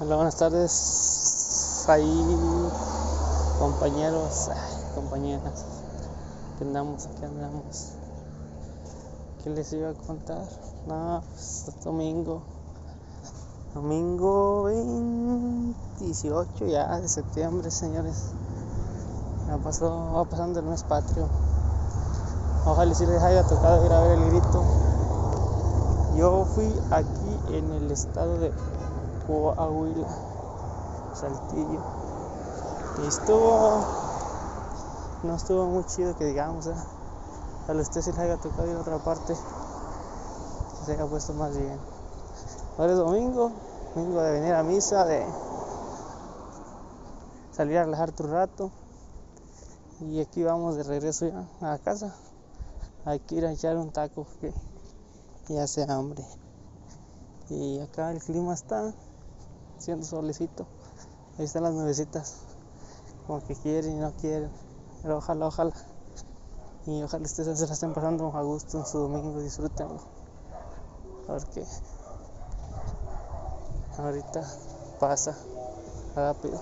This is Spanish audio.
Hola, buenas tardes. Ahí, compañeros, compañeras. Que andamos, aquí andamos. ¿Qué les iba a contar? No, pues es domingo. Domingo 28 ya de septiembre, señores. Ya pasó, va pasando el mes patrio. Ojalá si les haya tocado ir a ver el grito. Yo fui aquí en el estado de Coahuila, Saltillo. Y estuvo, no estuvo muy chido que digamos, ¿eh? a usted si le haya tocado ir a otra parte, se haya puesto más bien. Ahora es domingo, domingo de venir a misa, de salir a relajar tu rato. Y aquí vamos de regreso ya a casa. Hay que ir a echar un taco que ya hace hambre. Y acá el clima está haciendo solecito. Ahí están las nubecitas. Como que quieren y no quieren. Pero ojalá, ojalá. Y ojalá ustedes se la estén pasando a gusto en su domingo. Disfrútenlo. Porque ahorita pasa rápido.